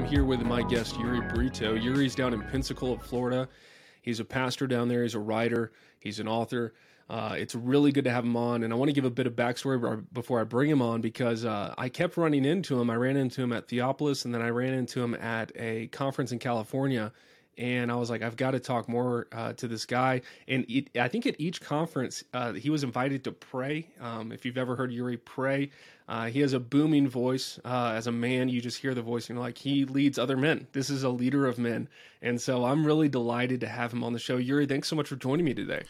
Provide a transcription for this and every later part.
I'm here with my guest, Uri Brito. Uri's down in Pensacola, Florida. He's a pastor down there, he's a writer, he's an author. Uh, it's really good to have him on, and I want to give a bit of backstory before I bring him on because uh, I kept running into him. I ran into him at Theopolis, and then I ran into him at a conference in California and I was like, I've got to talk more uh, to this guy. And it, I think at each conference, uh, he was invited to pray. Um, if you've ever heard Uri pray, uh, he has a booming voice. Uh, as a man, you just hear the voice, and you're like, he leads other men. This is a leader of men. And so I'm really delighted to have him on the show. Uri, thanks so much for joining me today.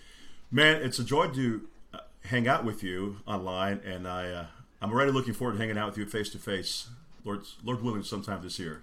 Man, it's a joy to uh, hang out with you online, and I, uh, I'm already looking forward to hanging out with you face to face. Lord, Lord willing, sometime this year.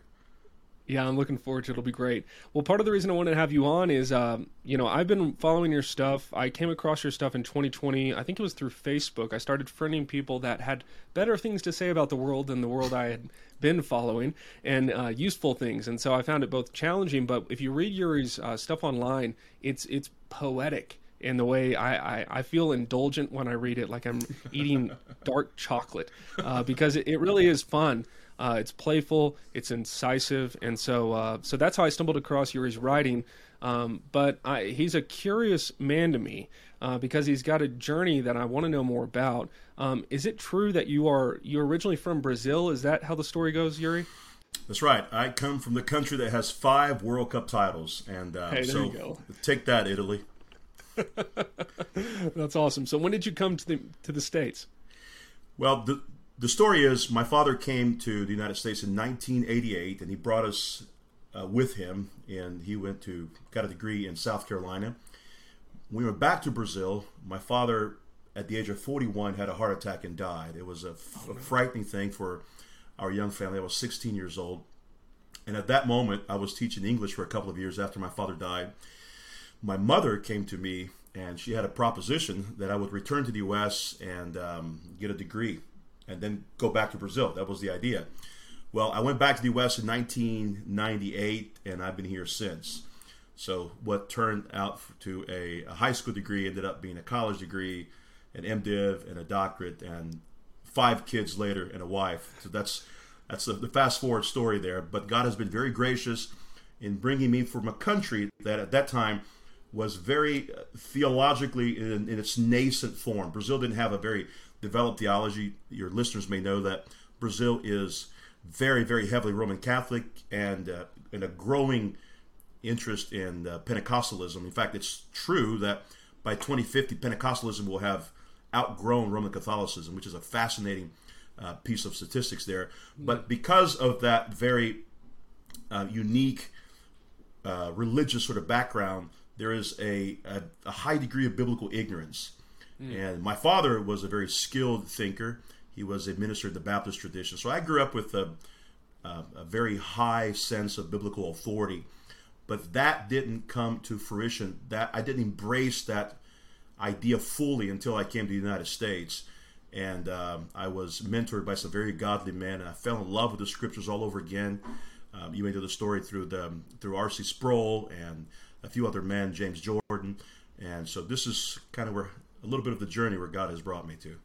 Yeah, I'm looking forward to it. It'll be great. Well, part of the reason I wanted to have you on is, um, you know, I've been following your stuff. I came across your stuff in 2020. I think it was through Facebook. I started friending people that had better things to say about the world than the world I had been following and uh, useful things. And so I found it both challenging, but if you read Uri's uh, stuff online, it's it's poetic in the way I, I, I, feel indulgent when I read it, like I'm eating dark chocolate, uh, because it, it really is fun. Uh, it's playful, it's incisive, and so uh, so that's how I stumbled across Uri's writing. Um, but I, he's a curious man to me uh, because he's got a journey that I want to know more about. Um, is it true that you are you originally from Brazil? Is that how the story goes, Uri? That's right. I come from the country that has five World Cup titles, and uh, hey, so take that, Italy. That's awesome. So when did you come to the to the states? Well, the the story is my father came to the United States in 1988, and he brought us uh, with him, and he went to got a degree in South Carolina. When we went back to Brazil, my father, at the age of 41, had a heart attack and died. It was a, f- a frightening thing for our young family. I was 16 years old, and at that moment, I was teaching English for a couple of years after my father died. My mother came to me, and she had a proposition that I would return to the U.S. and um, get a degree and then go back to Brazil. That was the idea. Well, I went back to the U.S. in 1998, and I've been here since. So, what turned out to a, a high school degree ended up being a college degree, an MDiv, and a doctorate, and five kids later, and a wife. So that's that's the, the fast forward story there. But God has been very gracious in bringing me from a country that at that time was very uh, theologically in, in its nascent form. Brazil didn't have a very developed theology. Your listeners may know that Brazil is very, very heavily Roman Catholic and uh, in a growing interest in uh, Pentecostalism. In fact, it's true that by 2050, Pentecostalism will have outgrown Roman Catholicism, which is a fascinating uh, piece of statistics there. But because of that very uh, unique uh, religious sort of background, there is a, a, a high degree of biblical ignorance Mm. And my father was a very skilled thinker. He was a minister of the Baptist tradition. So I grew up with a, a, a very high sense of biblical authority. But that didn't come to fruition. That I didn't embrace that idea fully until I came to the United States. And um, I was mentored by some very godly men. And I fell in love with the scriptures all over again. Um, you may know the story through the through R.C. Sproul and a few other men, James Jordan. And so this is kind of where a little bit of the journey where God has brought me to.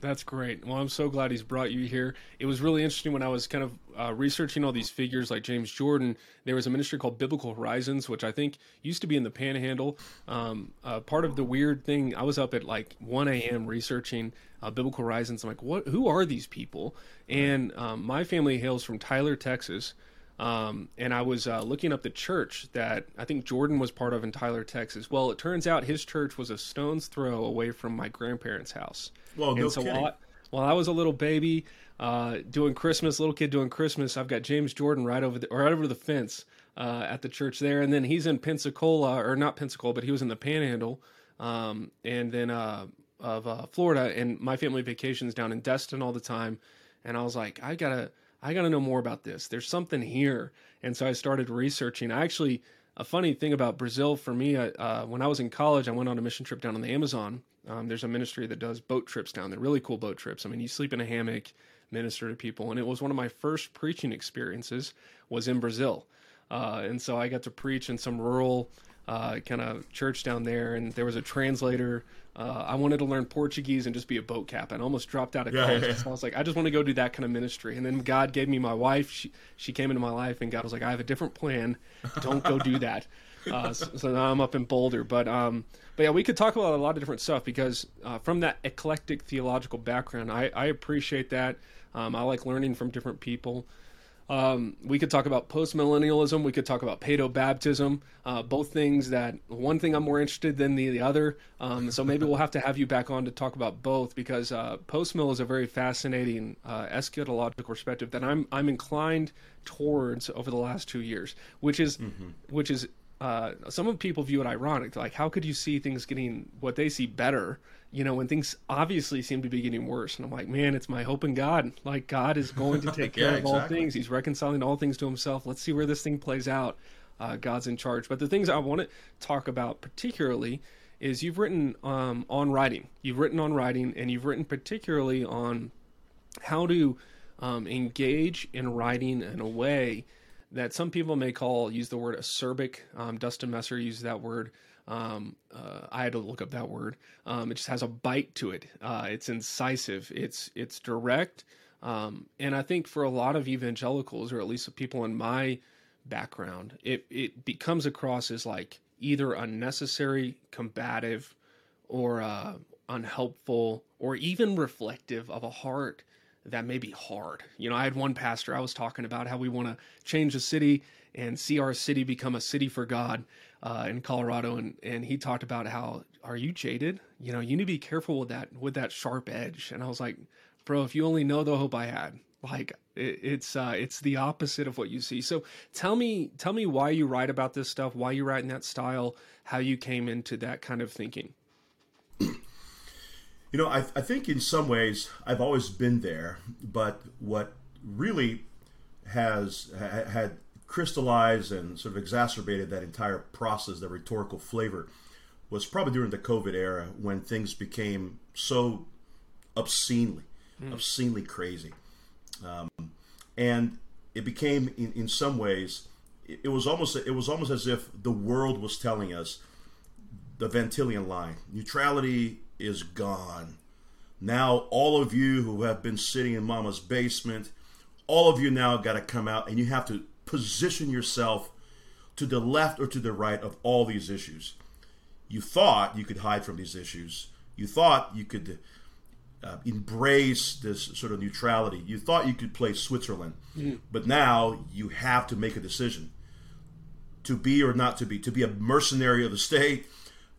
That's great. Well, I'm so glad he's brought you here. It was really interesting when I was kind of uh, researching all these figures like James Jordan. There was a ministry called Biblical Horizons, which I think used to be in the Panhandle. Um, uh, part of the weird thing, I was up at like 1 a.m. researching uh, Biblical Horizons. I'm like, what? Who are these people? And um, my family hails from Tyler, Texas. Um, and I was uh, looking up the church that I think Jordan was part of in Tyler, Texas. Well, it turns out his church was a stone's throw away from my grandparents' house. Well, and no so kidding. While, while I was a little baby uh, doing Christmas, little kid doing Christmas, I've got James Jordan right over the right over the fence uh, at the church there, and then he's in Pensacola or not Pensacola, but he was in the Panhandle, um, and then uh, of uh, Florida, and my family vacations down in Destin all the time, and I was like, I gotta I got to know more about this. There's something here. And so I started researching. I actually, a funny thing about Brazil for me, uh, when I was in college, I went on a mission trip down on the Amazon. Um, there's a ministry that does boat trips down there, really cool boat trips. I mean, you sleep in a hammock, minister to people. And it was one of my first preaching experiences was in Brazil. Uh, and so I got to preach in some rural uh, kind of church down there, and there was a translator. Uh, I wanted to learn Portuguese and just be a boat captain. I almost dropped out of college. yeah, yeah. So I was like, I just want to go do that kind of ministry. And then God gave me my wife. She she came into my life, and God was like, I have a different plan. Don't go do that. Uh, so, so now I'm up in Boulder, but um, but yeah, we could talk about a lot of different stuff because uh, from that eclectic theological background, I, I appreciate that. Um, I like learning from different people. Um, we could talk about postmillennialism. We could talk about paedo baptism. Uh, both things that one thing I'm more interested than the, the other. Um, so maybe we'll have to have you back on to talk about both because uh, postmill is a very fascinating uh, eschatological perspective that I'm I'm inclined towards over the last two years, which is which is uh, some of people view it ironic. Like, how could you see things getting what they see better? You know, when things obviously seem to be getting worse. And I'm like, man, it's my hope in God. Like, God is going to take care Yeah, of all things. He's reconciling all things to Himself. Let's see where this thing plays out. Uh, God's in charge. But the things I want to talk about particularly is you've written um, on writing. You've written on writing, and you've written particularly on how to um, engage in writing in a way that some people may call use the word acerbic. Um, Dustin Messer used that word. Um, uh, I had to look up that word. Um, it just has a bite to it. Uh, it's incisive. It's it's direct. Um, and I think for a lot of evangelicals, or at least people in my background, it it becomes across as like either unnecessary, combative, or uh, unhelpful, or even reflective of a heart that may be hard. You know, I had one pastor I was talking about how we want to change the city and see our city become a city for God uh, in Colorado, and and he talked about how are you jaded? You know, you need to be careful with that with that sharp edge. And I was like, bro, if you only know the hope I had, like it, it's uh, it's the opposite of what you see. So tell me tell me why you write about this stuff, why you write in that style, how you came into that kind of thinking. You know, I, I think in some ways I've always been there, but what really has ha, had crystallized and sort of exacerbated that entire process, the rhetorical flavor, was probably during the COVID era when things became so obscenely, obscenely crazy, um, and it became in, in some ways it, it was almost it was almost as if the world was telling us the Van Tilian line. Neutrality is gone. Now, all of you who have been sitting in mama's basement, all of you now got to come out and you have to position yourself to the left or to the right of all these issues. You thought you could hide from these issues. You thought you could uh, embrace this sort of neutrality. You thought you could play Switzerland. But now you have to make a decision to be or not to be, to be a mercenary of the state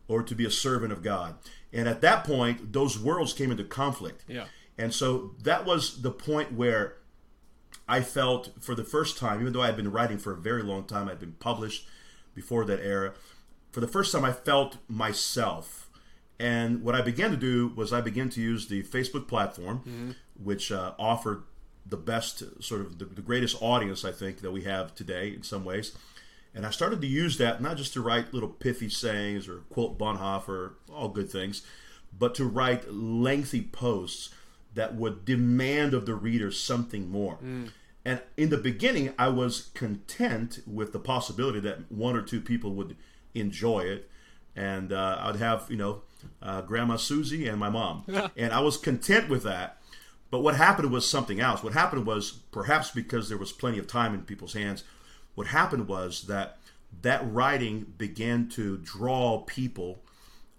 or to be a servant of God. And at that point, those worlds came into conflict. Yeah. And so that was the point where I felt for the first time, even though I had been writing for a very long time, I'd been published before that era. For the first time, I felt myself. And what I began to do was I began to use the Facebook platform, which uh, offered the best, sort of the, the greatest audience, I think, that we have today in some ways. And I started to use that not just to write little pithy sayings or quote Bonhoeffer, all good things, but to write lengthy posts that would demand of the reader something more. And in the beginning, I was content with the possibility that one or two people would enjoy it. And uh, I'd have, you know, uh, Grandma Susie and my mom. and I was content with that. But what happened was something else. What happened was, perhaps because there was plenty of time in people's hands, what happened was that that writing began to draw people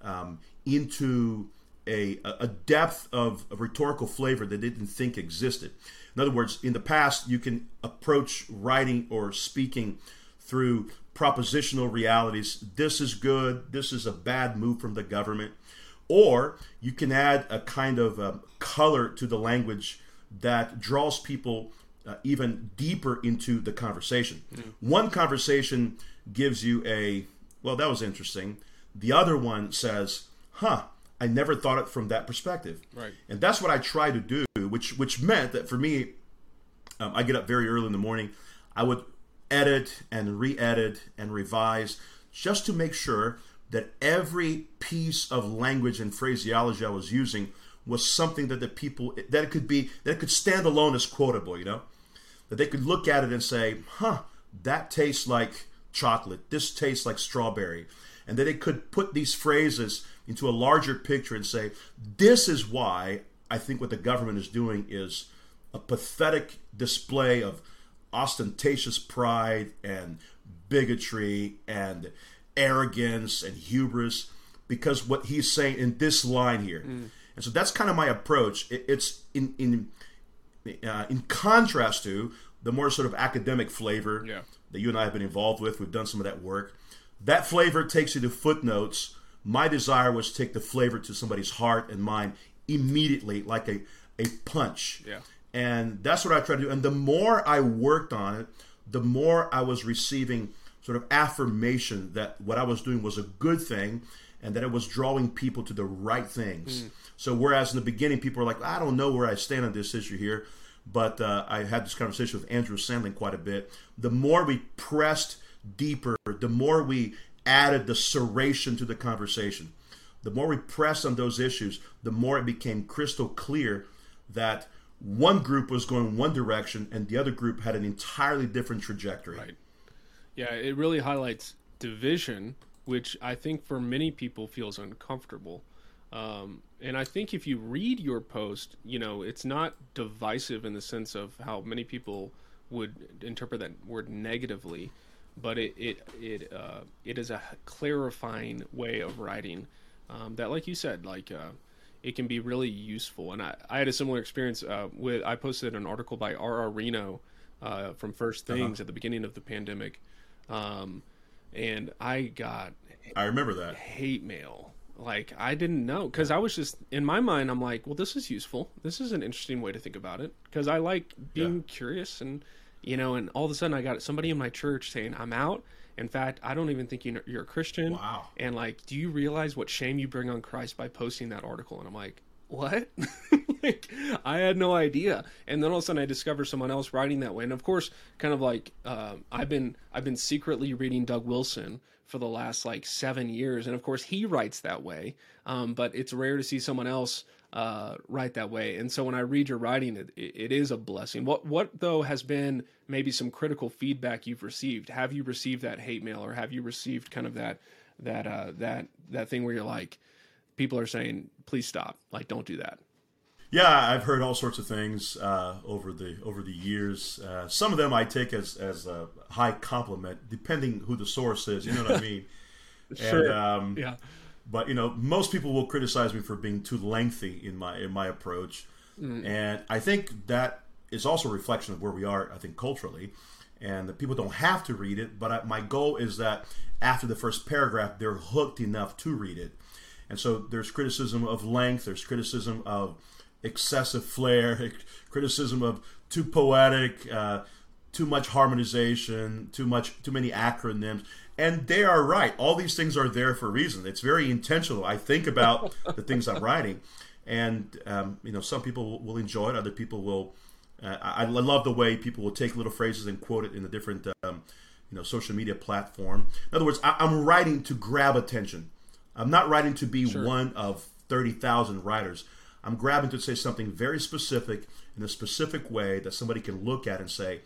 um, into a, a depth of, of rhetorical flavor that they didn't think existed. In other words, in the past, you can approach writing or speaking through propositional realities. This is good. This is a bad move from the government. Or you can add a kind of um, color to the language that draws people uh, even deeper into the conversation. One conversation gives you a, well, that was interesting. The other one says, huh, I never thought it from that perspective. Right. And that's what I try to do, which which meant that for me, um, I get up very early in the morning. I would edit and re-edit and revise just to make sure that every piece of language and phraseology I was using was something that the people that it could be that it could stand alone as quotable. You know, that they could look at it and say, "Huh, that tastes like chocolate. This tastes like strawberry. And that it could put these phrases into a larger picture and say, this is why I think what the government is doing is a pathetic display of ostentatious pride and bigotry and arrogance and hubris because what he's saying in this line here. Mm. And so that's kind of my approach. it's in in uh, in contrast to the more sort of academic flavor yeah. that you and I have been involved with. We've done some of that work. That flavor takes you to footnotes. My desire was to take the flavor to somebody's heart and mind immediately, like a, a punch. Yeah. And that's what I tried to do. And the more I worked on it, the more I was receiving sort of affirmation that what I was doing was a good thing and that it was drawing people to the right things. Mm. So whereas in the beginning people were like, I don't know where I stand on this issue here, but uh, I had this conversation with Andrew Sandlin quite a bit. The more we pressed deeper, the more we added the serration to the conversation. The more we pressed on those issues, the more it became crystal clear that one group was going one direction and the other group had an entirely different trajectory. Right. Yeah, it really highlights division, which I think for many people feels uncomfortable. Um, and I think if you read your post, you know, it's not divisive in the sense of how many people would interpret that word negatively, but it it it uh, it is a clarifying way of writing um, that, like you said, like uh, it can be really useful. And I, I had a similar experience uh, with I posted an article by R. R. Reno uh, from First uh-huh. Things uh-huh. at the beginning of the pandemic, um, and I got I remember that hate mail like I didn't know because I was just in my mind. I'm like, well, this is useful. This is an interesting way to think about it because I like being yeah. curious and you know. And all of a sudden, I got somebody in my church saying, "I'm out." In fact, I don't even think you are a Christian. Wow. And like, do you realize what shame you bring on Christ by posting that article? And I'm like, what? like, I had no idea. And then all of a sudden, I discover someone else writing that way. And of course, kind of like uh, I've been I've been secretly reading Doug Wilson for the last like seven years, and of course he writes that way. Um, but it's rare to see someone else uh, write that way. And so when I read your writing, it, it is a blessing. What what though has been maybe some critical feedback you've received? Have you received that hate mail, or have you received kind of that that uh, that that thing where you're like, people are saying, please stop, like don't do that. Yeah, I've heard all sorts of things uh, over the over the years. Uh, some of them I take as as a high compliment, depending who the source is. You know what I mean? sure. And, um, yeah. But you know, most people will criticize me for being too lengthy in my in my approach, mm. and I think that is also a reflection of where we are. I think culturally, and that people don't have to read it. But I, my goal is that after the first paragraph, they're hooked enough to read it. And so there's criticism of length. There's criticism of excessive flair, criticism of too poetic, uh, too much harmonization, too much, too many acronyms, and they are right. All these things are there for a reason. It's very intentional. I think about the things I'm writing, and um, you know, some people will enjoy it. Other people will. Uh, I, I, love the way people will take little phrases and quote it in a different, um, you know, social media platform. In other words, I, am writing to grab attention. I'm not writing to be sure. one of thirty thousand writers. I'm grabbing to say something very specific in a specific way that somebody can look at and say,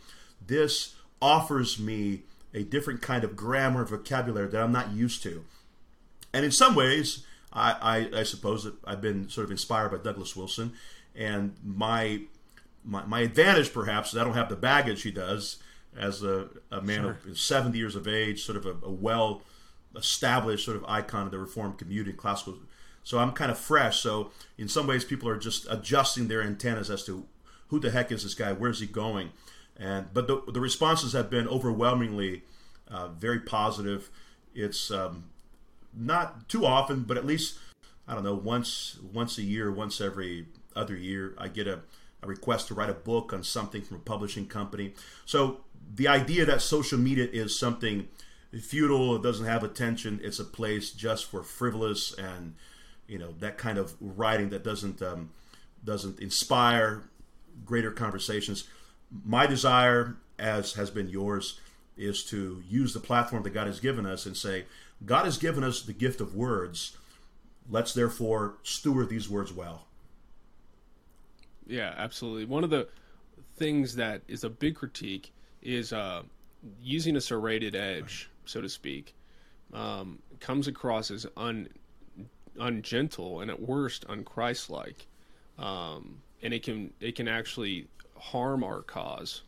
this offers me a different kind of grammar vocabulary that I'm not used to. And in some ways, I, I, I suppose that I've been sort of inspired by Douglas Wilson, and my my, my advantage perhaps is I don't have the baggage he does as a, a man sure. of 70 years of age, sort of a, a well established sort of icon of the Reformed community, classical so I'm kind of fresh. So in some ways, people are just adjusting their antennas as to who the heck is this guy? Where's he going? And but the, the responses have been overwhelmingly uh, very positive. It's um, not too often, but at least I don't know once once a year, once every other year, I get a, a request to write a book on something from a publishing company. So the idea that social media is something futile, it doesn't have attention, it's a place just for frivolous and you know that kind of writing that doesn't um, doesn't inspire greater conversations. My desire, as has been yours, is to use the platform that God has given us and say, God has given us the gift of words. Let's therefore steward these words well. Yeah, absolutely. One of the things that is a big critique is uh, using a serrated edge, so to speak, um, comes across as un ungentle and at worst unchristlike, um, and it can it can actually harm our cause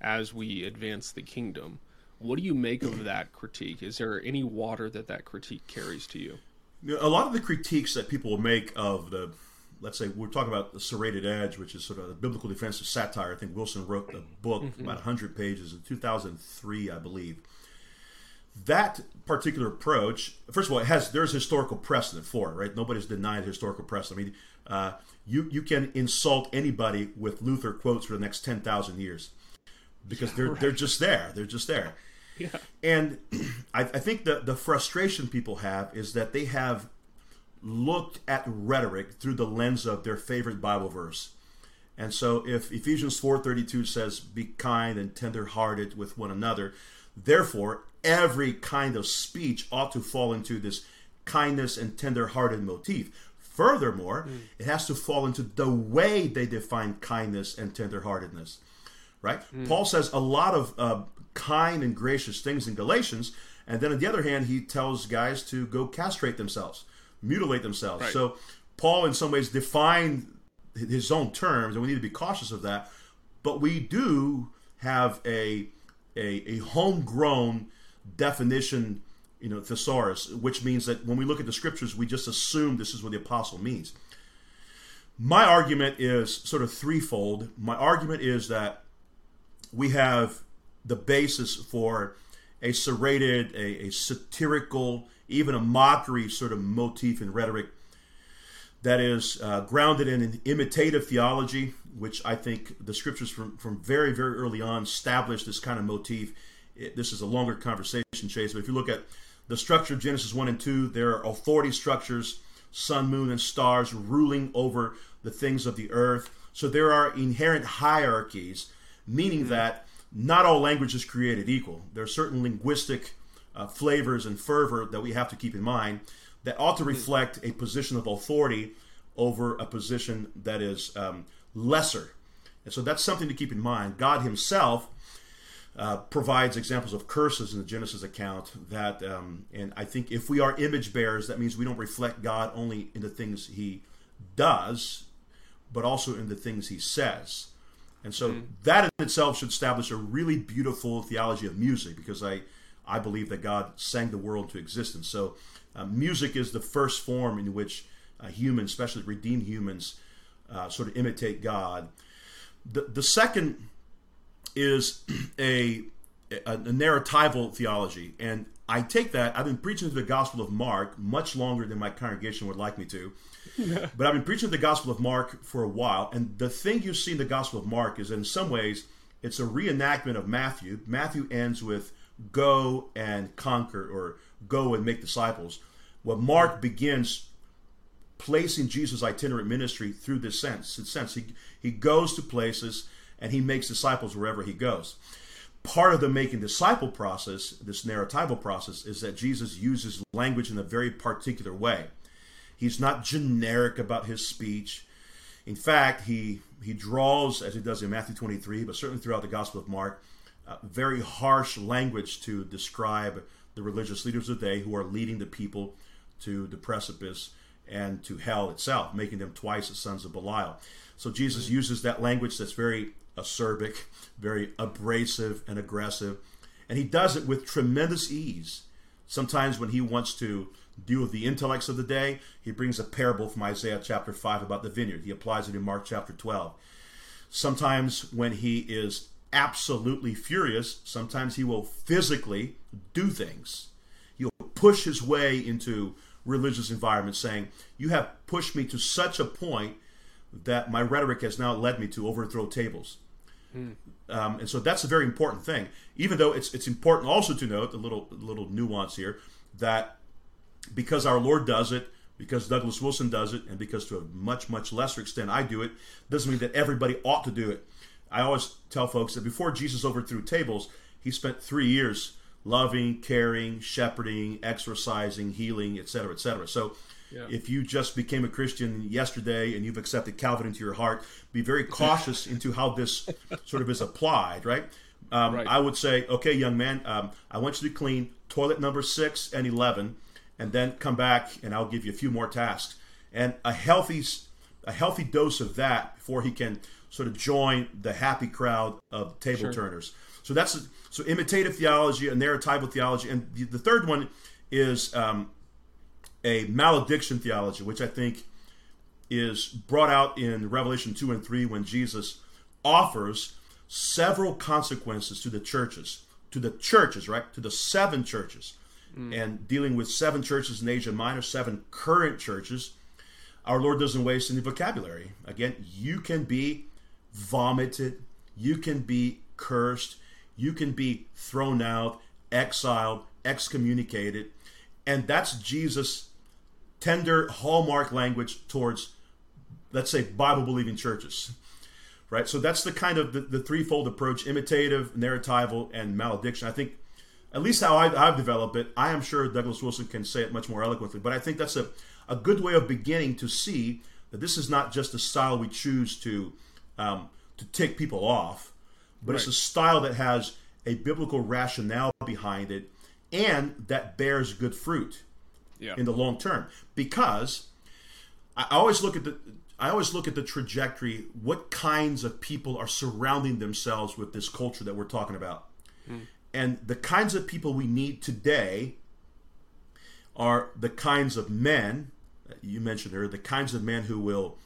as we advance the kingdom. What do you make of that critique? Is there any water that that critique carries to you? A lot of the critiques that people will make of the, let's say, we're talking about the serrated edge, which is sort of the biblical defense of satire. I think Wilson wrote a book, mm-hmm. about 100 pages, in 2003, I believe. That particular approach, first of all, it has there's historical precedent for it, right? Nobody's denied historical precedent. I mean, uh, you you can insult anybody with Luther quotes for the next 10,000 years because they're right. they're just there. They're just there. Yeah. And I, I think the the frustration people have is that they have looked at rhetoric through the lens of their favorite Bible verse. And so if Ephesians 4:32 says be kind and tender-hearted with one another, therefore every kind of speech ought to fall into this kindness and tender-hearted motif. Furthermore, mm. it has to fall into the way they define kindness and tenderheartedness right? Mm. Paul says a lot of uh, kind and gracious things in Galatians, and then on the other hand, he tells guys to go castrate themselves, mutilate themselves. Right. So Paul, in some ways, defined his own terms, and we need to be cautious of that. But we do have a a, a homegrown definition, you know, thesaurus, which means that when we look at the scriptures, we just assume this is what the apostle means. My argument is sort of threefold. My argument is that we have the basis for a serrated, a, a satirical, even a mockery sort of motif and rhetoric that is uh, grounded in an imitative theology, which I think the scriptures from, from very, very early on established this kind of motif. It, this is a longer conversation, Chase, but if you look at the structure of Genesis 1 and 2, there are authority structures, sun, moon, and stars ruling over the things of the earth. So there are inherent hierarchies meaning mm-hmm. that not all language is created equal. There are certain linguistic uh, flavors and fervor that we have to keep in mind that ought to mm-hmm. reflect a position of authority over a position that is um, lesser. And so that's something to keep in mind. God Himself uh, provides examples of curses in the Genesis account that, um, and I think if we are image bearers, that means we don't reflect God only in the things He does, but also in the things He says. And so mm-hmm. that in itself should establish a really beautiful theology of music because I, I believe that God sang the world to existence. So uh, music is the first form in which uh, humans, especially redeemed humans, uh, sort of imitate God. The, the second is a, a, a narratival theology. And I take that, I've been preaching the Gospel of Mark much longer than my congregation would like me to. but I've been preaching the Gospel of Mark for a while, and the thing you see in the Gospel of Mark is in some ways it's a reenactment of Matthew. Matthew ends with go and conquer or go and make disciples. Well, Mark begins placing Jesus' itinerant ministry through this sense. In sense, he, he goes to places and he makes disciples wherever he goes. Part of the making disciple process, this narratival process, is that Jesus uses language in a very particular way. He's not generic about his speech. In fact, he he draws, as he does in Matthew 23, but certainly throughout the Gospel of Mark, uh, very harsh language to describe the religious leaders of the day who are leading the people to the precipice and to hell itself, making them twice the sons of Belial. So Jesus uses that language that's very acerbic, very abrasive and aggressive, and he does it with tremendous ease. Sometimes when he wants to deal with the intellects of the day, he brings a parable from Isaiah chapter 5 about the vineyard. He applies it in Mark chapter 12. Sometimes when he is absolutely furious, sometimes he will physically do things. He'll push his way into religious environments saying, You have pushed me to such a point that my rhetoric has now led me to overthrow tables. Um, and so that's a very important thing. Even though it's it's important also to note a little little nuance here that because our Lord does it, because Douglas Wilson does it, and because to a much, much lesser extent I do it, doesn't mean that everybody ought to do it. I always tell folks that before Jesus overthrew tables, he spent three years loving, caring, shepherding, exercising, healing, etc., etc. So yeah. if you just became a Christian yesterday and you've accepted Calvin into your heart, be very cautious into how this sort of is applied, right? Um, Right. I would say, okay, young man, um, I want you to clean toilet number six and eleven, and then come back, and I'll give you a few more tasks. And a healthy, a healthy dose of that before he can sort of join the happy crowd of table Sure. turners. So that's so imitative theology and narratival theology, and the, the third one is um, a malediction theology, which I think is brought out in Revelation 2 and 3 when Jesus offers several consequences to the churches, to the churches, right? To the seven churches. Hmm. And dealing with seven churches in Asia Minor, seven current churches, our Lord doesn't waste any vocabulary. Again, you can be vomited, you can be cursed, you can be thrown out, exiled, excommunicated. And that's Jesus' tender hallmark language towards, let's say, Bible believing churches. Right? So that's the kind of the, the threefold approach imitative, narratival, and malediction. I think, at least how I've, I've developed it, I am sure Douglas Wilson can say it much more eloquently, but I think that's a, a good way of beginning to see that this is not just a style we choose to, um, to tick people off, but it's a style that has a biblical rationale behind it and that bears good fruit Yeah. in the long term because I always look at the I always look at the trajectory what kinds of people are surrounding themselves with this culture that we're talking about hmm. and the kinds of people we need today are the kinds of men you mentioned earlier the kinds of men who will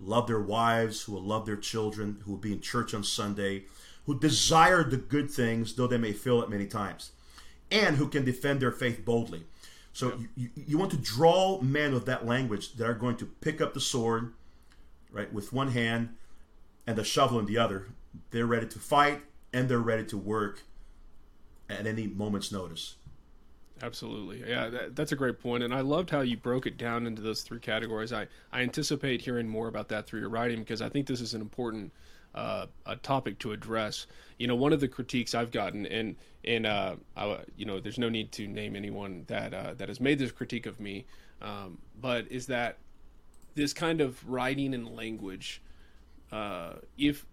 love their wives who will love their children who will be in church on Sunday who desire the good things though they may fail it many times and who can defend their faith boldly. So you, you, want to draw men of that language that are going to pick up the sword, right, with one hand and the shovel in the other. They're ready to fight and they're ready to work at any moment's notice. Absolutely. Yeah, that, that's a great point. And I loved how you broke it down into those three categories. I, I anticipate hearing more about that through your writing because I think this is an important uh, a topic to address. You know, one of the critiques I've gotten, and and uh, I, you know, there's no need to name anyone that uh, that has made this critique of me, um, but is that this kind of writing and language, uh, if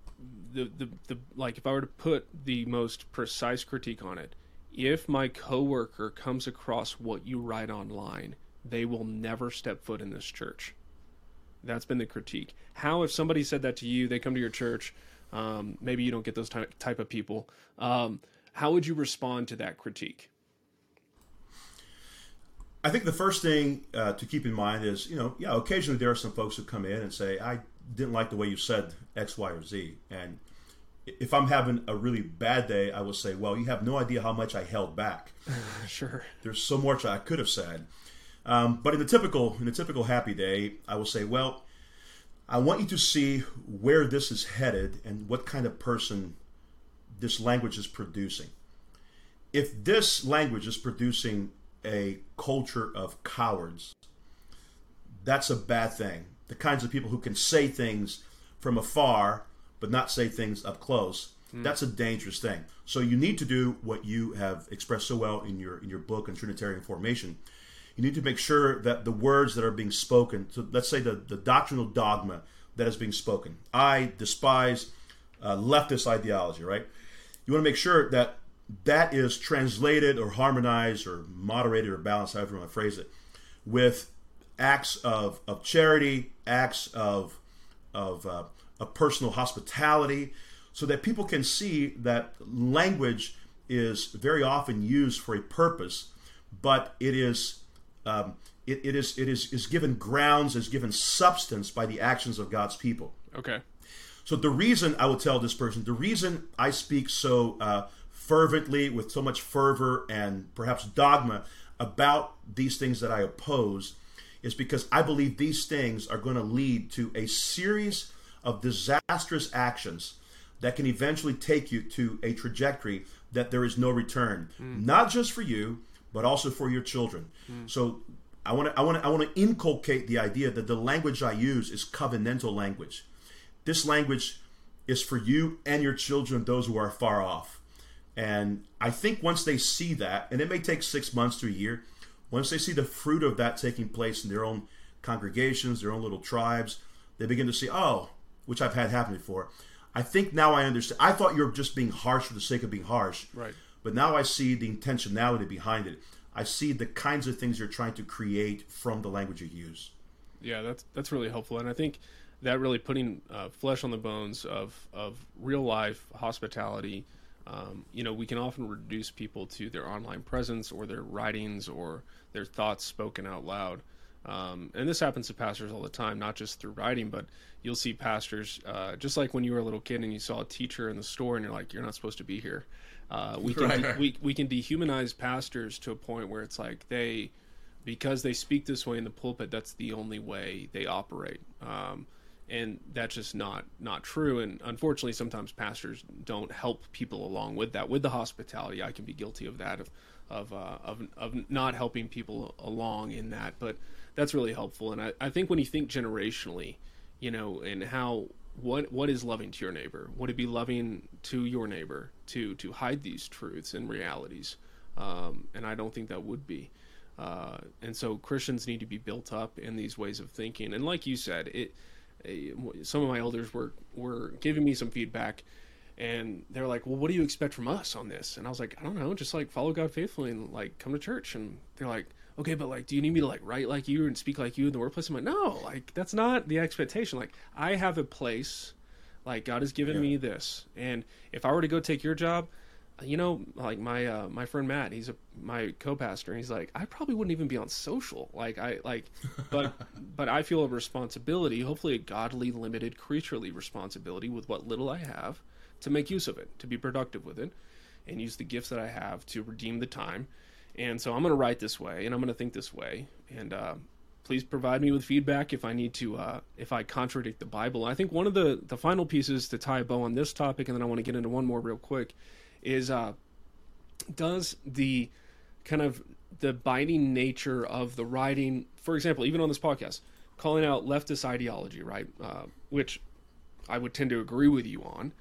the, the the like, if I were to put the most precise critique on it, if my coworker comes across what you write online, they will never step foot in this church. That's been the critique. How, if somebody said that to you, they come to your church, um, maybe you don't get those ty- type of people. Um, how would you respond to that critique? I think the first thing uh, to keep in mind is, you know, yeah, occasionally there are some folks who come in and say, I didn't like the way you said X, Y, or Z. And if I'm having a really bad day, I will say, well, you have no idea how much I held back. Sure. There's so much I could have said. Um, but in the typical in the typical happy day, I will say, well, I want you to see where this is headed and what kind of person this language is producing. If this language is producing a culture of cowards, that's a bad thing. The kinds of people who can say things from afar but not say things up close. That's a dangerous thing. So you need to do what you have expressed so well in your in your book on Trinitarian formation. You need to make sure that the words that are being spoken, so let's say the, the doctrinal dogma that is being spoken. I despise uh, leftist ideology, right? You want to make sure that that is translated or harmonized or moderated or balanced, however you want to phrase it, with acts of, of charity, acts of of, uh, personal hospitality, so that people can see that language is very often used for a purpose, but it is um, it, it is it is is given grounds, is given substance by the actions of God's people. Okay. So the reason I will tell this person, the reason I speak so uh, fervently, with so much fervor and perhaps dogma about these things that I oppose, is because I believe these things are going to lead to a series of disastrous actions that can eventually take you to a trajectory that there is no return, not just for you, but also for your children. So I want to I want to I want to inculcate the idea that the language I use is covenantal language. This language is for you and your children, those who are far off. And I think once they see that, and it may take six months to a year, once they see the fruit of that taking place in their own congregations, their own little tribes, they begin to see, oh, which I've had happen before, I think now I understand. I thought you were just being harsh for the sake of being harsh. Right. But now I see the intentionality behind it. I see the kinds of things you're trying to create from the language you use. Yeah, that's that's really helpful, and I think that really putting uh, flesh on the bones of of real life hospitality. Um, you know, we can often reduce people to their online presence or their writings or their thoughts spoken out loud. Um, and this happens to pastors all the time, not just through writing, but you'll see pastors, uh, just like when you were a little kid and you saw a teacher in the store and you're like, you're not supposed to be here. Uh, we can Right. de- we we can dehumanize pastors to a point where it's like they, because they speak this way in the pulpit, that's the only way they operate. Um, and that's just not not true. And unfortunately, sometimes pastors don't help people along with that. With the hospitality, I can be guilty of that of of uh, of, of not helping people along in that. But that's really helpful. And I, I think when you think generationally, you know, and how what what is loving to your neighbor? Would it be loving to your neighbor to to hide these truths and realities? Um, and I don't think that would be. Uh, and so Christians need to be built up in these ways of thinking. And like you said, it some of my elders were were giving me some feedback, and they're like, "Well, what do you expect from us on this?" And I was like, "I don't know, just like follow God faithfully and like come to church." And they're like, "Okay, but like, do you need me to like write like you and speak like you in the workplace?" I'm like, "No, like that's not the expectation. Like I have a place, like God has given Yeah. me this, and if I were to go take your job." You know, like my uh, my friend Matt, he's a my co-pastor, and he's like, I probably wouldn't even be on social, like I like, but but I feel a responsibility, hopefully a godly, limited, creaturely responsibility with what little I have, to make use of it, to be productive with it, and use the gifts that I have to redeem the time, and so I'm going to write this way, and I'm going to think this way, and uh, please provide me with feedback if I need to, uh, if I contradict the Bible. I think one of the the final pieces to tie a bow on this topic, and then I want to get into one more real quick is uh, does the kind of the biting nature of the writing, for example, even on this podcast, calling out leftist ideology, right? Uh, which I would tend to agree with you on.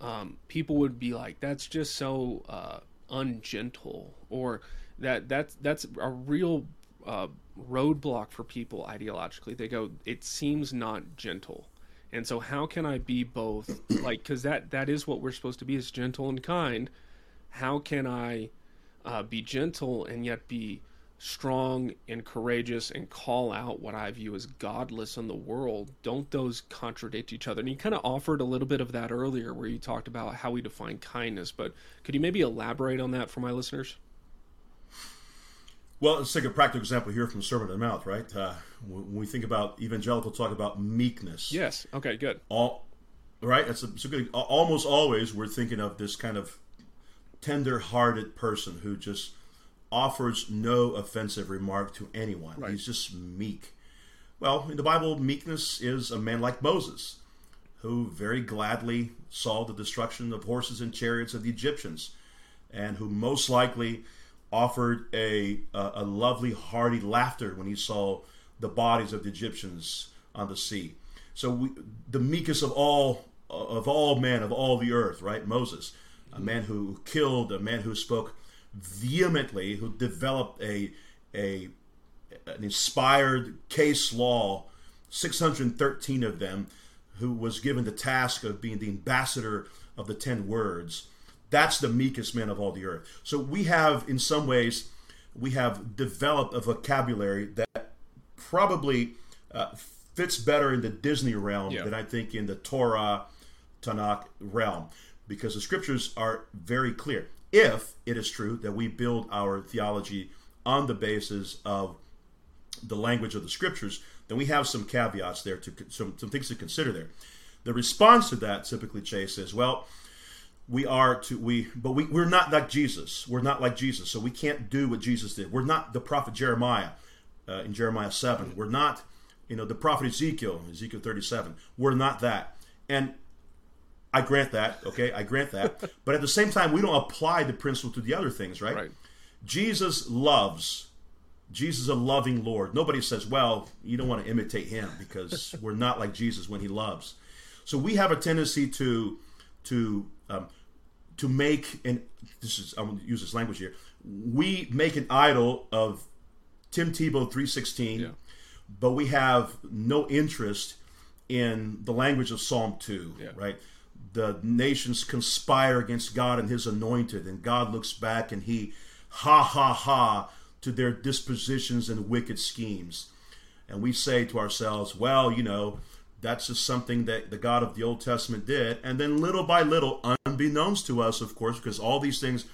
Um, people would be like, "That's just so uh, ungentle," or that that's that's a real uh, roadblock for people ideologically. They go, "It seems not gentle." And so, how can I be both? Like, because that that is what we're supposed to be, is gentle and kind. How can I uh, be gentle and yet be strong and courageous and call out what I view as godless in the world? Don't those contradict each other? And you kind of offered a little bit of that earlier, where you talked about how we define kindness. But could you maybe elaborate on that for my listeners? Well, let's take a practical example here from the Sermon on the Mount, right? Uh, when we think about evangelical talk about meekness, Yes. Okay. Good. all right. That's a, it's a good. Almost always, we're thinking of this kind of tender-hearted person who just offers no offensive remark to anyone. Right. He's just meek. Well, in the Bible, meekness is a man like Moses, who very gladly saw the destruction of horses and chariots of the Egyptians, and who most likely offered a a, a lovely, hearty laughter when he saw the bodies of the Egyptians on the sea. So we, the meekest of all of all men of all the earth, right? Moses, a man who killed, a man who spoke vehemently, who developed a a an inspired case law, 613 of them, who was given the task of being the ambassador of the 10 words. That's the meekest man of all the earth. So we have, in some ways, we have developed a vocabulary that probably uh, fits better in the Disney realm Yeah. than I think in the Torah, Tanakh realm, because the scriptures are very clear. If it is true that we build our theology on the basis of the language of the scriptures, then we have some caveats there to some, some things to consider there. The response to that typically, Chase, is well, we are to we, but we we're not like Jesus. We're not like Jesus, so we can't do what Jesus did. We're not the prophet Jeremiah uh, in Jeremiah seven. We're not, you know, the prophet Ezekiel, Ezekiel thirty seven. We're not that, and I grant that. Okay, I grant that. but at the same time, we don't apply the principle to the other things, right? Right. Jesus loves. Jesus is a loving Lord. Nobody says, well, you don't want to imitate him because we're not like Jesus when he loves. So we have a tendency to to um, to make an this is I'm going to use this language here. We make an idol of Tim Tebow 316, Yeah. but we have no interest in the language of Psalm 2, Yeah. right? the nations conspire against God and his anointed, and God looks back and he ha ha ha to their dispositions and wicked schemes. And we say to ourselves, well, you know, that's just something that the God of the Old Testament did. And then little by little, unbeknownst to us, of course, because all these things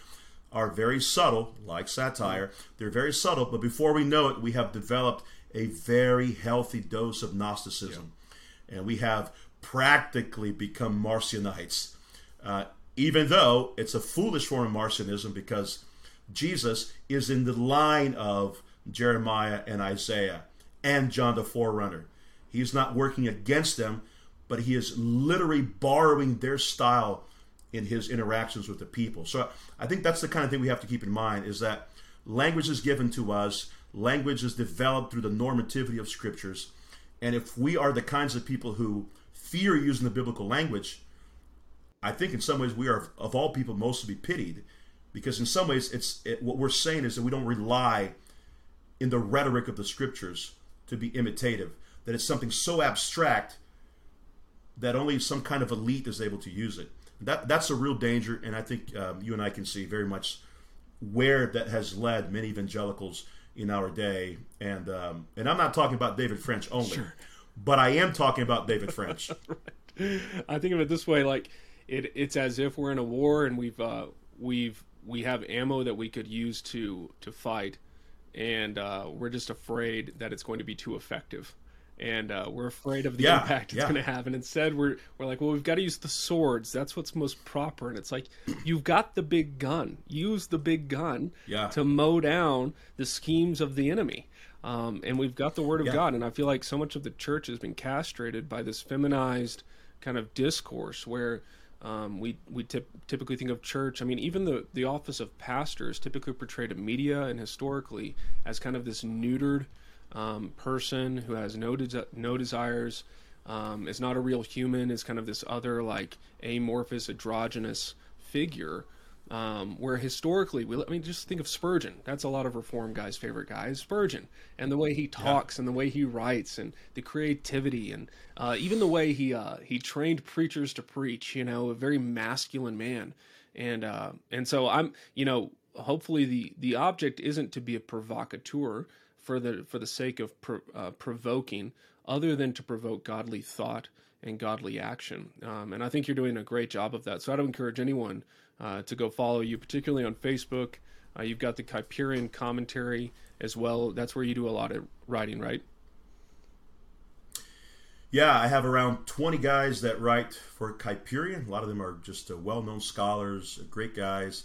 are very subtle, like satire, they're very subtle, but before we know it, we have developed a very healthy dose of Gnosticism. Yeah. And we have practically become Marcionites, uh, even though it's a foolish form of Marcionism because Jesus is in the line of Jeremiah and Isaiah and John the Forerunner. He's not working against them, but he is literally borrowing their style in his interactions with the people. So I think that's the kind of thing we have to keep in mind is that language is given to us, language is developed through the normativity of scriptures. And if we are the kinds of people who fear using the biblical language, I think in some ways we are, of all people, most to be pitied because in some ways it's it, what we're saying is that we don't rely in the rhetoric of the scriptures to be imitative that it's something so abstract that only some kind of elite is able to use it. That that's a real danger and i think um, you and i can see very much where that has led many evangelicals in our day. And um, and i'm not talking about david french only sure. but i am talking about david french. Right. i think of it this way like it, it's as if we're in a war and we've uh, we've we have ammo that we could use to to fight, and uh, we're just afraid that it's going to be too effective, and uh, we're afraid of the yeah, impact it's yeah. going to have. And instead, we're we're like, well, we've got to use the swords. That's what's most proper. And it's like, you've got the big gun. Use the big gun yeah. to mow down the schemes of the enemy. Um, and we've got the word of God. And I feel like so much of the church has been castrated by this feminized kind of discourse where um, we we tip, typically think of church. I mean, even the the office of pastors typically portrayed in media and historically as kind of this neutered um, person who has no de- no desires, um, is not a real human, is kind of this other like amorphous androgynous figure um, where historically, we, I mean, just think of Spurgeon. That's a lot of Reform guys' favorite guy is Spurgeon, and the way he talks, yeah. and the way he writes, and the creativity, and uh, even the way he uh, he trained preachers to preach. You know, a very masculine man, and uh, and so I'm, you know, hopefully the the object isn't to be a provocateur for the for the sake of uh, provoking, other than to provoke godly thought and godly action. Um, and I think you're doing a great job of that. So I'd encourage anyone uh, to go follow you, particularly on Facebook. Uh, you've got the Kuyperian commentary as well. That's where you do a lot of writing, right? Yeah, I have around 20 guys that write for Kuyperian. A lot of them are just uh, well known scholars, great guys.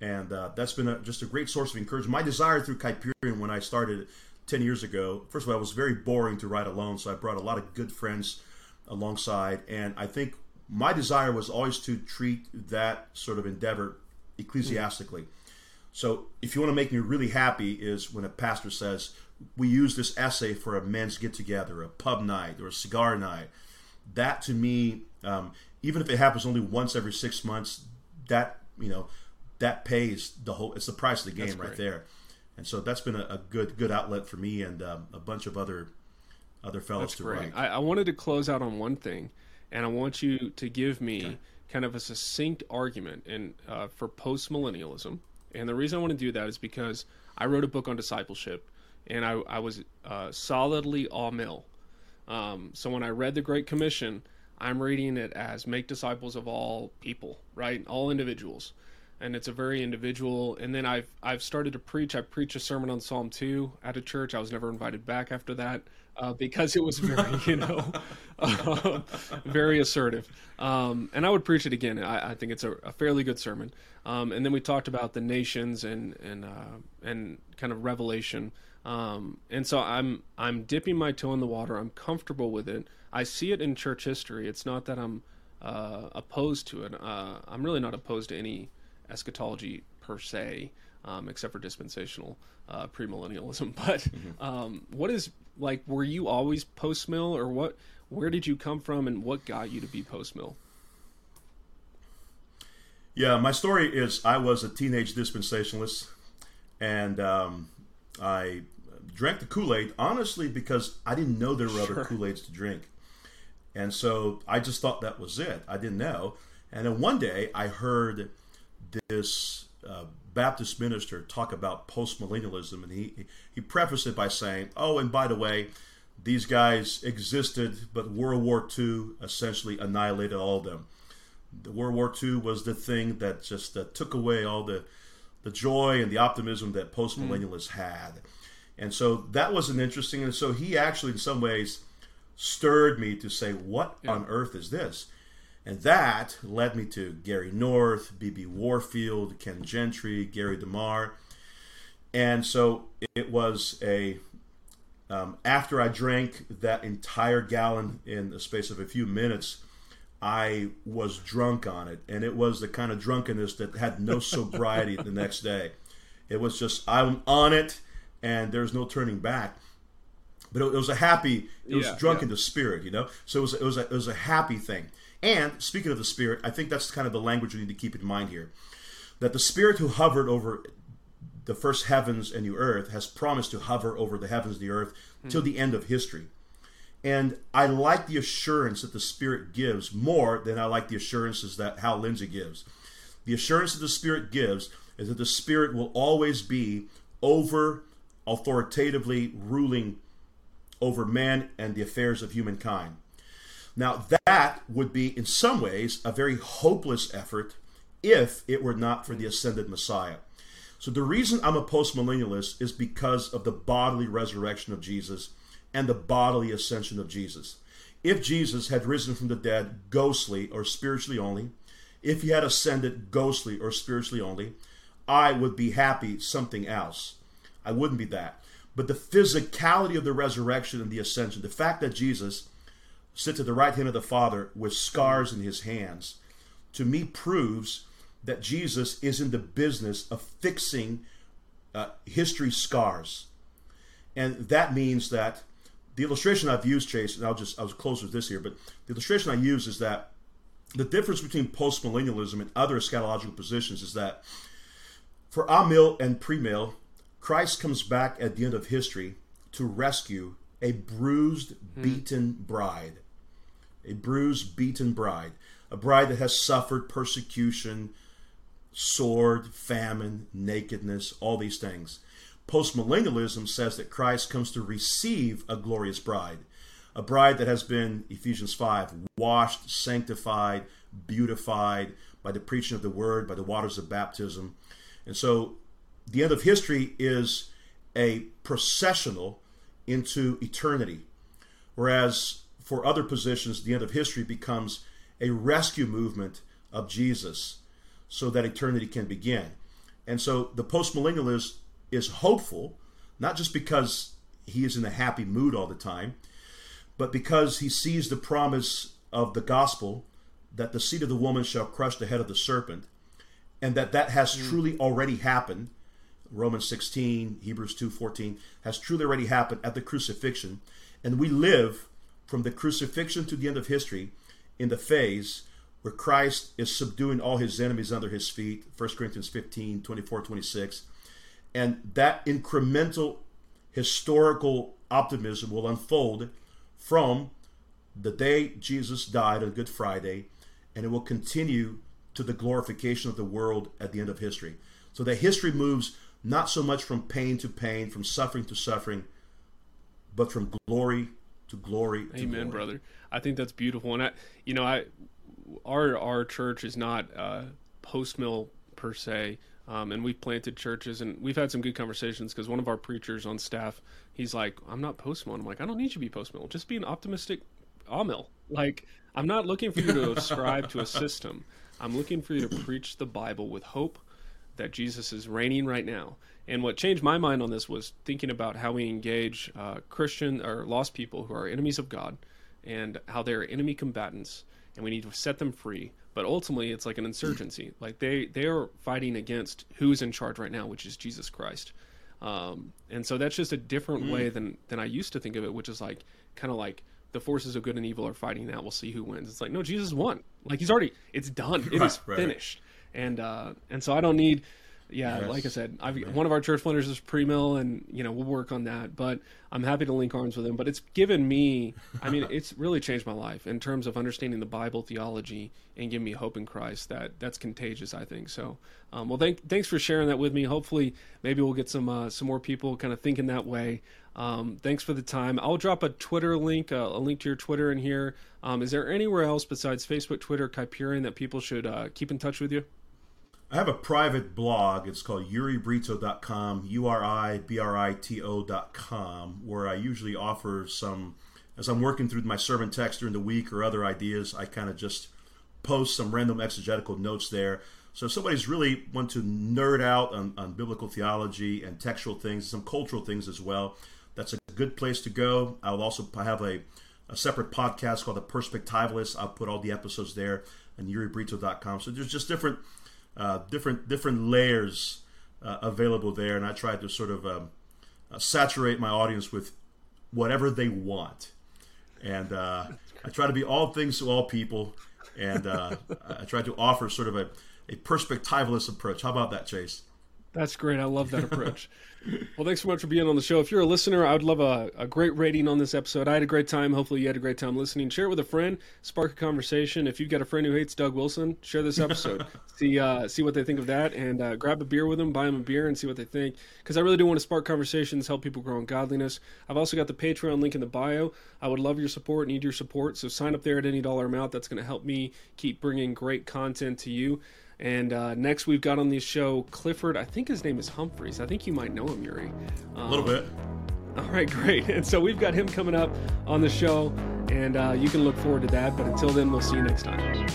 And uh, that's been a, just a great source of encouragement. My desire through Kuyperian when I started 10 years ago, first of all, it was very boring to write alone, so I brought a lot of good friends alongside. And I think my desire was always to treat that sort of endeavor ecclesiastically. So if you want to make me really happy is when a pastor says, we use this essay for a men's get together, a pub night, or a cigar night. That to me, um, even if it happens only once every six months, that you know, that pays the whole. It's the price of the game right there. And so that's been a, a good good outlet for me and um, a bunch of other other fellows to great. write. I, I wanted to close out on one thing and I want you to give me okay. kind of a succinct argument and uh, for post millennialism. And the reason I want to do that is because I wrote a book on discipleship, and I, I was uh, solidly all mill. Um, so when I read the Great Commission, I'm reading it as make disciples of all people, right? All individuals. And it's a very individual. And then I've I've started to preach. I preached a sermon on Psalm two at a church. I was never invited back after that uh, because it was very, you know, very assertive. Um, and I would preach it again. I, I think it's a, a, fairly good sermon. Um, and then we talked about the nations and and uh, and kind of revelation. Um, and so I'm I'm dipping my toe in the water. I'm comfortable with it. I see it in church history. It's not that I'm uh, opposed to it. Uh, I'm really not opposed to any eschatology per se um, except for dispensational uh, premillennialism. But mm-hmm. um, what is like? Were you always post mill, or what? Where did you come from, and what got you to be post mill? Yeah, my story is I was a teenage dispensationalist, and um, I drank the Kool Aid honestly because I didn't know there were sure. other Kool Aids to drink, And so I just thought that was it. I didn't know. And then one day I heard this uh, Baptist minister talk about postmillennialism, and he he prefaced it by saying, "Oh, and by the way, these guys existed, but World War II essentially annihilated all of them. The World War II was the thing that just uh, took away all the the joy and the optimism that postmillennialists mm. had." And so that was an interesting. And so he actually, in some ways, stirred me to say, "What yeah. on earth is this?" And that led me to Gary North, B.B. Warfield, Ken Gentry, Gary DeMar. And so it was a, um, after I drank that entire gallon in the space of a few minutes, I was drunk on it. And it was the kind of drunkenness that had no sobriety the next day. It was just, I'm on it and there's no turning back. But it, was a happy, it was yeah, drunk yeah. in the spirit, you know? So it was, it was, a, it was a happy thing. And speaking of the Spirit, I think that's kind of the language we need to keep in mind here. That the Spirit who hovered over the first heavens and the earth has promised to hover over the heavens and the earth mm. till the end of history. And I like the assurance that the Spirit gives more than I like the assurances that Hal Lindsey gives. The assurance that the Spirit gives is that the Spirit will always be over authoritatively ruling over man and the affairs of humankind. Now, that would be, in some ways, a very hopeless effort if it were not for the ascended Messiah. So, the reason I'm a postmillennialist is because of the bodily resurrection of Jesus and the bodily ascension of Jesus. If Jesus had risen from the dead ghostly or spiritually only, if he had ascended ghostly or spiritually only, I would be happy something else. I wouldn't be that. But the physicality of the resurrection and the ascension, the fact that Jesus sits at the right hand of the Father with scars in his hands, to me proves that Jesus is in the business of fixing uh, history scars. And that means that the illustration I've used, Chase, and I'll just I'll close with this here, but the illustration I use is that the difference between postmillennialism and other eschatological positions is that for amill and premill, Christ comes back at the end of history to rescue a bruised, hmm. beaten bride a bruised, beaten bride, a bride that has suffered persecution, sword, famine, nakedness, all these things. Postmillennialism says that Christ comes to receive a glorious bride, a bride that has been, Ephesians 5, washed, sanctified, beautified by the preaching of the word, by the waters of baptism. And so the end of history is a processional into eternity. Whereas for other positions, the end of history becomes a rescue movement of Jesus so that eternity can begin. And so the postmillennialist is hopeful, not just because he is in a happy mood all the time, but because he sees the promise of the gospel that the seed of the woman shall crush the head of the serpent, and that that has mm. truly already happened. Romans 16, Hebrews 2:14 has truly already happened at the crucifixion, and we live from the crucifixion to the end of history in the phase where Christ is subduing all his enemies under his feet, 1 Corinthians 15, 24, 26. And that incremental historical optimism will unfold from the day Jesus died on Good Friday, and it will continue to the glorification of the world at the end of history. So that history moves not so much from pain to pain, from suffering to suffering, but from glory to glory. To Amen, glory. brother. I think that's beautiful, and I, you know, I, our our church is not uh, post mill per se. Um, and we've planted churches and we've had some good conversations because one of our preachers on staff, he's like, I'm not post mill. I'm like, I don't need you to be post mill. Just be an optimistic mill. Like, I'm not looking for you to ascribe to a system. I'm looking for you to preach the Bible with hope that Jesus is reigning right now. And what changed my mind on this was thinking about how we engage uh, Christian or lost people who are enemies of God and how they're enemy combatants and we need to set them free. But ultimately, it's like an insurgency. Like they, they are fighting against who's in charge right now, which is Jesus Christ. Um, and so that's just a different mm. way than, than I used to think of it, which is like kind of like the forces of good and evil are fighting now. We'll see who wins. It's like, no, Jesus won. Like he's already, it's done. It right, is right. finished and uh, and so I don't need yeah, Yes. like I said, I've, one of our church planners is pre-mill, and you know we'll work on that. But I'm happy to link arms with him. But it's given me, I mean, it's really changed my life in terms of understanding the Bible theology and giving me hope in Christ. That that's contagious, I think. So, um, well, thank, thanks for sharing that with me. Hopefully, maybe we'll get some uh, some more people kind of thinking that way. Um, thanks for the time. I'll drop a Twitter link, uh, a link to your Twitter in here. Um, is there anywhere else besides Facebook, Twitter, Kuyperian that people should uh, keep in touch with you? I have a private blog. It's called uribrito.com, U R I B R I T O.com, where I usually offer some, as I'm working through my sermon text during the week or other ideas, I kind of just post some random exegetical notes there. So if somebody's really want to nerd out on, on biblical theology and textual things, some cultural things as well, that's a good place to go. I'll also have a, a separate podcast called The Perspectivalist. I'll put all the episodes there on uribrito.com. So there's just different uh, different different layers uh, available there, and I try to sort of um, uh, saturate my audience with whatever they want, and uh, I try to be all things to all people, and uh, I try to offer sort of a, a perspectivalist approach. How about that, Chase? That's great. I love that approach. well, thanks so much for being on the show. If you're a listener, I would love a, a great rating on this episode. I had a great time. Hopefully, you had a great time listening. Share it with a friend. Spark a conversation. If you've got a friend who hates Doug Wilson, share this episode. see uh, see what they think of that, and uh, grab a beer with them. Buy them a beer and see what they think. Because I really do want to spark conversations, help people grow in godliness. I've also got the Patreon link in the bio. I would love your support. Need your support. So sign up there at any dollar amount. That's going to help me keep bringing great content to you. And uh, next, we've got on the show Clifford. I think his name is Humphreys. I think you might know him, Uri. Um, a little um, bit. All right, great. And so we've got him coming up on the show, and uh, you can look forward to that. But until then, we'll see you next time.